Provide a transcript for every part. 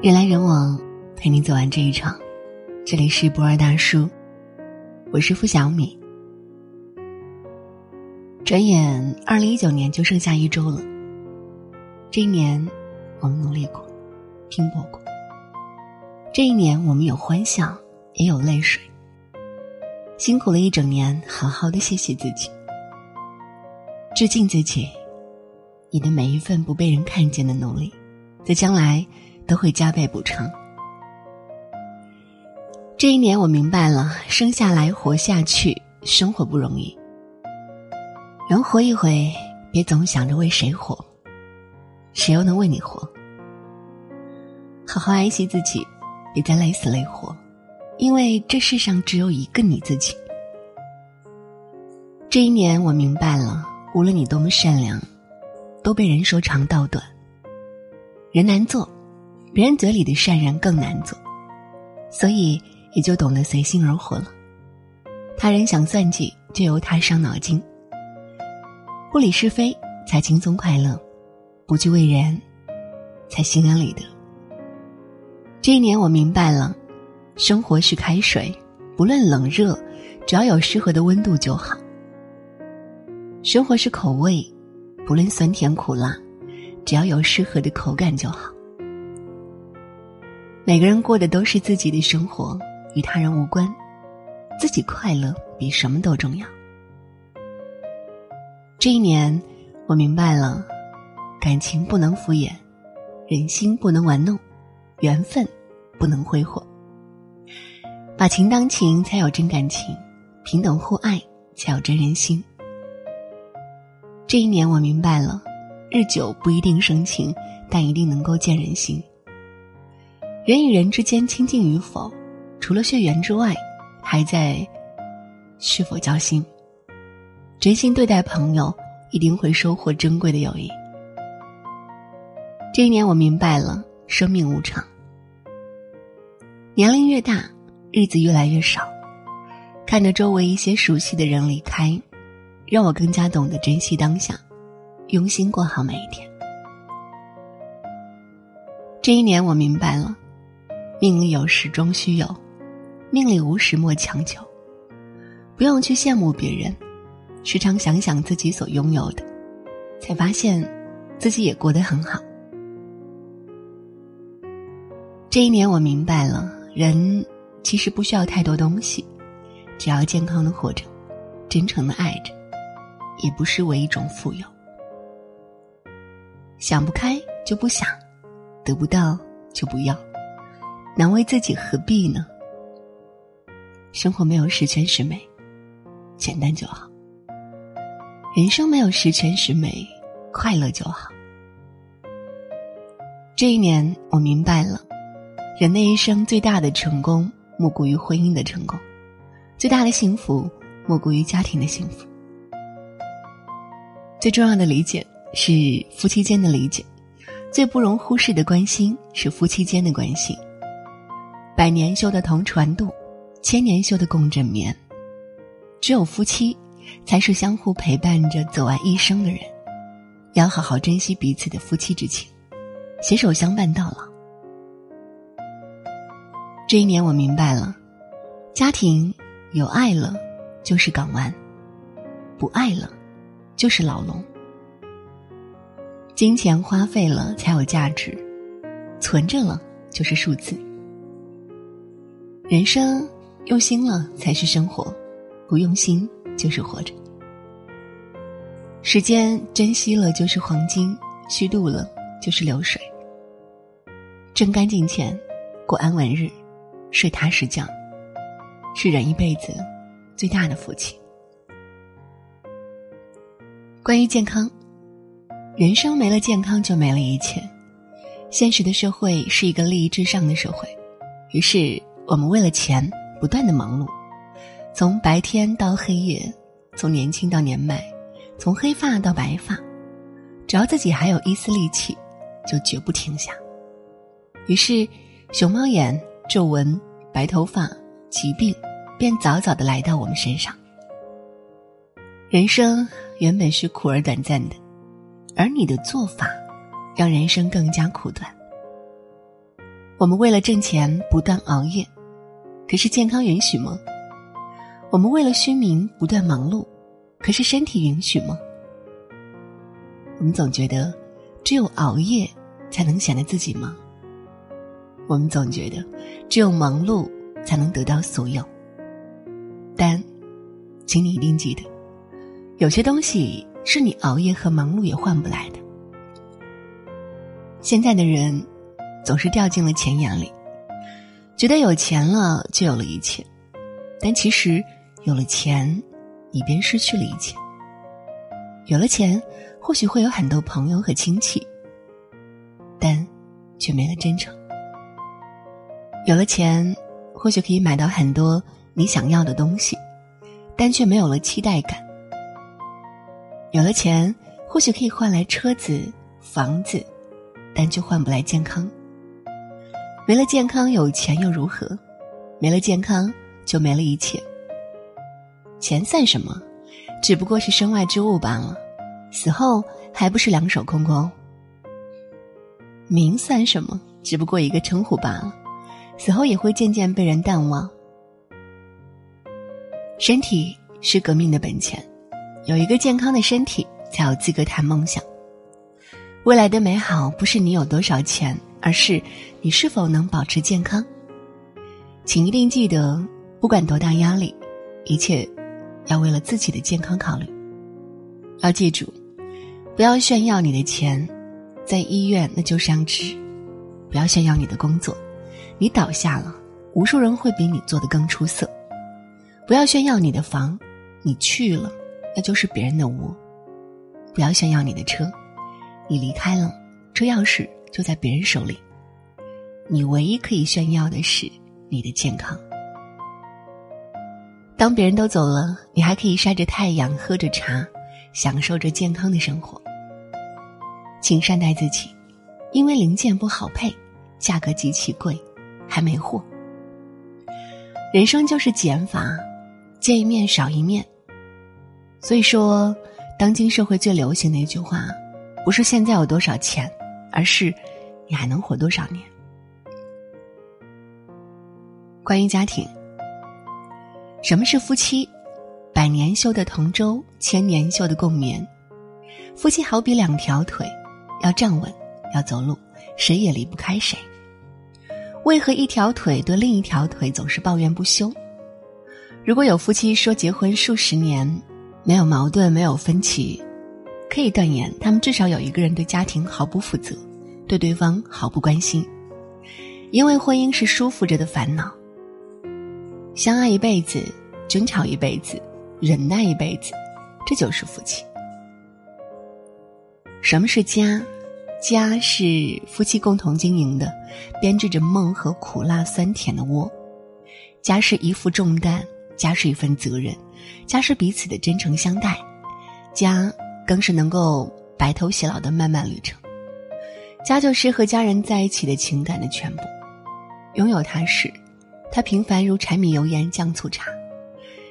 人来人往，陪你走完这一场。这里是博尔大叔，我是付小米。转眼二零一九年就剩下一周了。这一年，我们努力过，拼搏过。这一年，我们有欢笑，也有泪水。辛苦了一整年，好好的谢谢自己，致敬自己。你的每一份不被人看见的努力，在将来。都会加倍补偿。这一年，我明白了，生下来活下去，生活不容易。人活一回，别总想着为谁活，谁又能为你活？好好爱惜自己，别再累死累活，因为这世上只有一个你自己。这一年，我明白了，无论你多么善良，都被人说长道短。人难做。别人嘴里的善人更难做，所以也就懂得随心而活了。他人想算计，就由他伤脑筋。不理是非，才轻松快乐；不惧为人，才心安理得。这一年，我明白了，生活是开水，不论冷热，只要有适合的温度就好。生活是口味，不论酸甜苦辣，只要有适合的口感就好。每个人过的都是自己的生活，与他人无关，自己快乐比什么都重要。这一年，我明白了，感情不能敷衍，人心不能玩弄，缘分不能挥霍。把情当情，才有真感情；平等互爱，才有真人心。这一年，我明白了，日久不一定生情，但一定能够见人心。人与人之间亲近与否，除了血缘之外，还在是否交心。真心对待朋友，一定会收获珍贵的友谊。这一年，我明白了生命无常。年龄越大，日子越来越少，看着周围一些熟悉的人离开，让我更加懂得珍惜当下，用心过好每一天。这一年，我明白了。命里有时终须有，命里无时莫强求。不用去羡慕别人，时常想想自己所拥有的，才发现自己也过得很好。这一年，我明白了，人其实不需要太多东西，只要健康的活着，真诚的爱着，也不失为一种富有。想不开就不想，得不到就不要。难为自己何必呢？生活没有十全十美，简单就好。人生没有十全十美，快乐就好。这一年，我明白了，人的一生最大的成功莫过于婚姻的成功，最大的幸福莫过于家庭的幸福。最重要的理解是夫妻间的理解，最不容忽视的关心是夫妻间的关心。百年修的同船渡，千年修的共枕眠。只有夫妻，才是相互陪伴着走完一生的人。要好好珍惜彼此的夫妻之情，携手相伴到老。这一年，我明白了，家庭有爱了就是港湾，不爱了就是牢笼。金钱花费了才有价值，存着了就是数字。人生用心了才是生活，不用心就是活着。时间珍惜了就是黄金，虚度了就是流水。挣干净钱，过安稳日，睡踏实觉，是人一辈子最大的福气。关于健康，人生没了健康就没了一切。现实的社会是一个利益至上的社会，于是。我们为了钱不断的忙碌，从白天到黑夜，从年轻到年迈，从黑发到白发，只要自己还有一丝力气，就绝不停下。于是，熊猫眼、皱纹、白头发、疾病，便早早的来到我们身上。人生原本是苦而短暂的，而你的做法，让人生更加苦短。我们为了挣钱不断熬夜，可是健康允许吗？我们为了虚名不断忙碌，可是身体允许吗？我们总觉得只有熬夜才能显得自己忙，我们总觉得只有忙碌才能得到所有。但，请你一定记得，有些东西是你熬夜和忙碌也换不来的。现在的人。总是掉进了钱眼里，觉得有钱了就有了一切，但其实有了钱，你便失去了一切。有了钱，或许会有很多朋友和亲戚，但却没了真诚。有了钱，或许可以买到很多你想要的东西，但却没有了期待感。有了钱，或许可以换来车子、房子，但却换不来健康。没了健康，有钱又如何？没了健康，就没了一切。钱算什么？只不过是身外之物罢了。死后还不是两手空空？名算什么？只不过一个称呼罢了。死后也会渐渐被人淡忘。身体是革命的本钱，有一个健康的身体，才有资格谈梦想。未来的美好，不是你有多少钱。而是你是否能保持健康？请一定记得，不管多大压力，一切要为了自己的健康考虑。要记住，不要炫耀你的钱，在医院那就像纸；不要炫耀你的工作，你倒下了，无数人会比你做得更出色；不要炫耀你的房，你去了，那就是别人的窝；不要炫耀你的车，你离开了，车钥匙。就在别人手里，你唯一可以炫耀的是你的健康。当别人都走了，你还可以晒着太阳，喝着茶，享受着健康的生活。请善待自己，因为零件不好配，价格极其贵，还没货。人生就是减法，见一面少一面。所以说，当今社会最流行的一句话，不是现在有多少钱。而是，你还能活多少年？关于家庭，什么是夫妻？百年修的同舟，千年修的共眠。夫妻好比两条腿，要站稳，要走路，谁也离不开谁。为何一条腿对另一条腿总是抱怨不休？如果有夫妻说结婚数十年，没有矛盾，没有分歧。可以断言，他们至少有一个人对家庭毫不负责，对对方毫不关心，因为婚姻是舒服着的烦恼。相爱一辈子，争吵一辈子，忍耐一辈子，这就是夫妻。什么是家？家是夫妻共同经营的，编织着梦和苦辣酸甜的窝。家是一副重担，家是一份责任，家是彼此的真诚相待，家。更是能够白头偕老的漫漫旅程，家就是和家人在一起的情感的全部。拥有它时，它平凡如柴米油盐酱醋茶；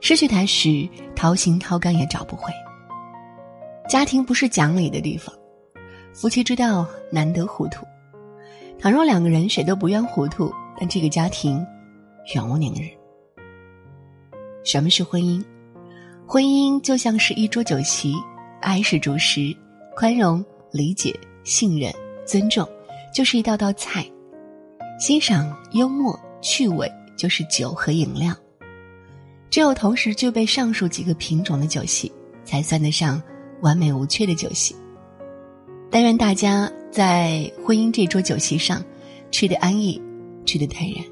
失去它时，掏心掏肝也找不回。家庭不是讲理的地方，夫妻之道难得糊涂。倘若两个人谁都不愿糊涂，但这个家庭永无宁日。什么是婚姻？婚姻就像是一桌酒席。爱是主食，宽容、理解、信任、尊重，就是一道道菜；欣赏、幽默、趣味，就是酒和饮料。只有同时具备上述几个品种的酒席，才算得上完美无缺的酒席。但愿大家在婚姻这桌酒席上，吃得安逸，吃得坦然，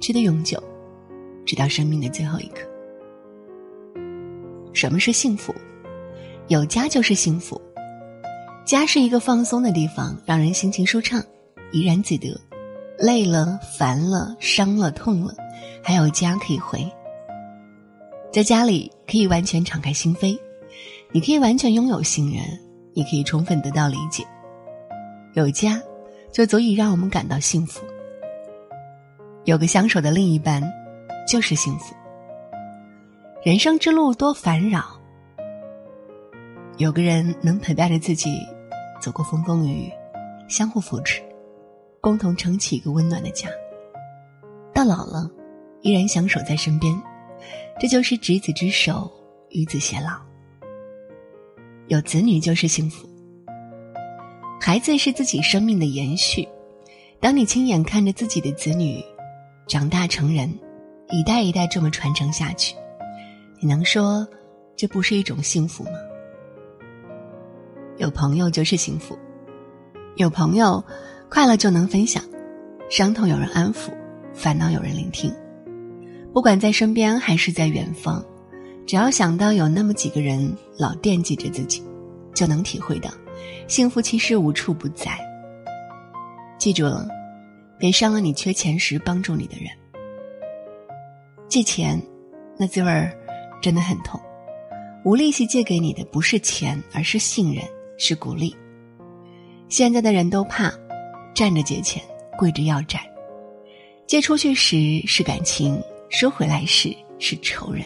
吃得永久，直到生命的最后一刻。什么是幸福？有家就是幸福，家是一个放松的地方，让人心情舒畅，怡然自得。累了、烦了、伤了、痛了，还有家可以回。在家里可以完全敞开心扉，你可以完全拥有信任，你可以充分得到理解。有家，就足以让我们感到幸福。有个相守的另一半，就是幸福。人生之路多烦扰。有个人能陪伴着自己走过风风雨雨，相互扶持，共同撑起一个温暖的家。到老了，依然相守在身边，这就是执子之手，与子偕老。有子女就是幸福。孩子是自己生命的延续，当你亲眼看着自己的子女长大成人，一代一代这么传承下去，你能说这不是一种幸福吗？有朋友就是幸福，有朋友，快乐就能分享，伤痛有人安抚，烦恼有人聆听。不管在身边还是在远方，只要想到有那么几个人老惦记着自己，就能体会到，幸福其实无处不在。记住了，别伤了你缺钱时帮助你的人。借钱，那滋味儿真的很痛，无利息借给你的不是钱，而是信任。是鼓励。现在的人都怕站着借钱，跪着要债。借出去时是感情，收回来时是仇人。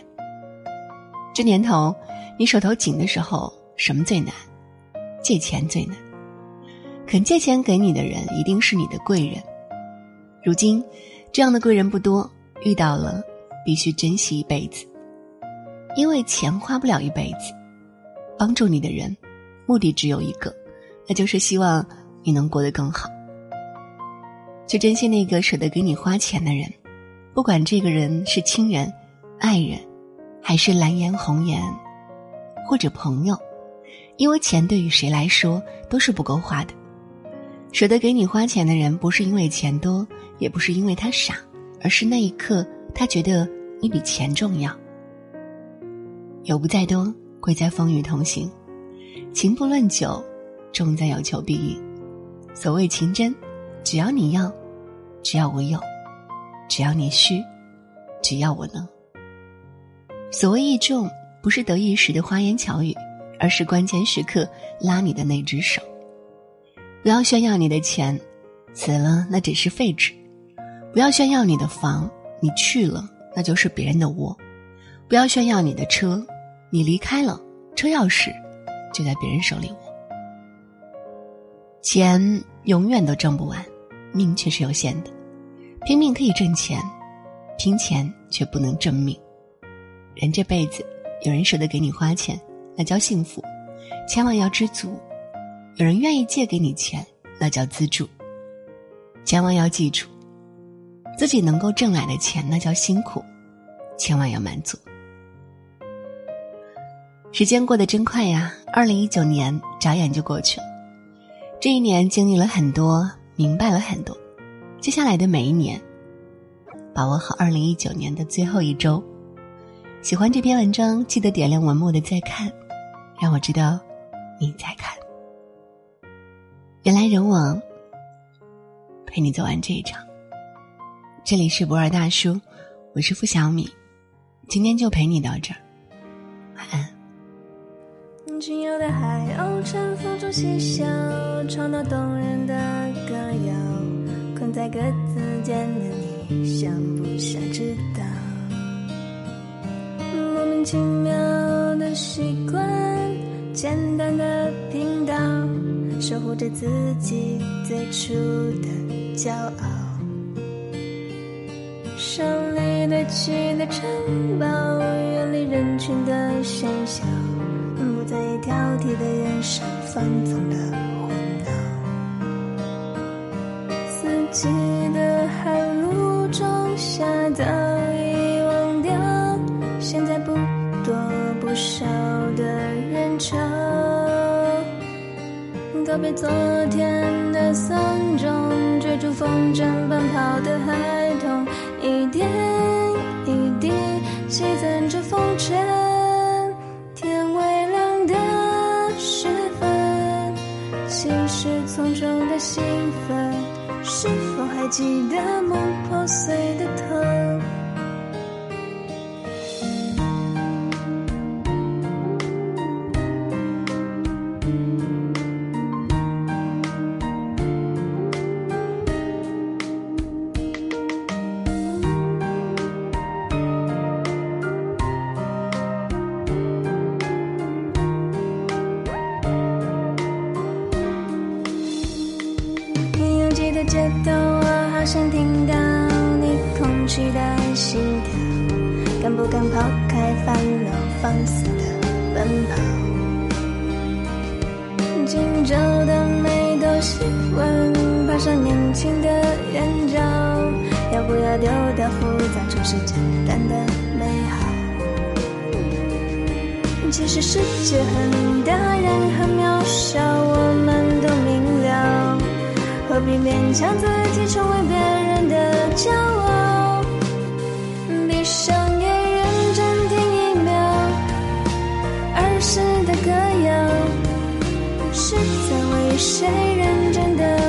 这年头，你手头紧的时候，什么最难？借钱最难。肯借钱给你的人，一定是你的贵人。如今，这样的贵人不多，遇到了必须珍惜一辈子，因为钱花不了一辈子。帮助你的人。目的只有一个，那就是希望你能过得更好。去珍惜那个舍得给你花钱的人，不管这个人是亲人、爱人，还是蓝颜红颜，或者朋友，因为钱对于谁来说都是不够花的。舍得给你花钱的人，不是因为钱多，也不是因为他傻，而是那一刻他觉得你比钱重要。有不在多，贵在风雨同行。情不论久，重在有求必应。所谓情真，只要你要，只要我有，只要你需，只要我能。所谓义重，不是得意时的花言巧语，而是关键时刻拉你的那只手。不要炫耀你的钱，死了那只是废纸；不要炫耀你的房，你去了那就是别人的窝；不要炫耀你的车，你离开了车钥匙。就在别人手里握，钱永远都挣不完，命却是有限的。拼命可以挣钱，拼钱却不能挣命。人这辈子，有人舍得给你花钱，那叫幸福，千万要知足；有人愿意借给你钱，那叫资助。千万要记住，自己能够挣来的钱，那叫辛苦，千万要满足。时间过得真快呀，二零一九年眨眼就过去了。这一年经历了很多，明白了很多。接下来的每一年，把握好二零一九年的最后一周。喜欢这篇文章，记得点亮文末的再看，让我知道你在看。人来人往，陪你走完这一场。这里是博尔大叔，我是付小米，今天就陪你到这儿，晚安。仅有的海鸥乘风中嬉笑，唱那动人的歌谣。困在格子间的你，想不想知道？莫名其妙的习惯，简单的频道，守护着自己最初的骄傲。胜利堆砌的城堡，远离人群的喧嚣。挑剔的眼神，放纵的昏倒。四季的寒露中下早已忘掉，现在不多不少的人潮。告别昨天的丧钟，追逐风筝奔跑的孩童，一点一滴积攒着风尘。兴奋，是否还记得梦破碎的疼？今朝的美都习惯爬上年轻的眼角，要不要丢掉复杂，重视简单的美好？其实世界很大，人很渺小，我们都明了，何必勉强自己成为别人的骄傲？谁认真的？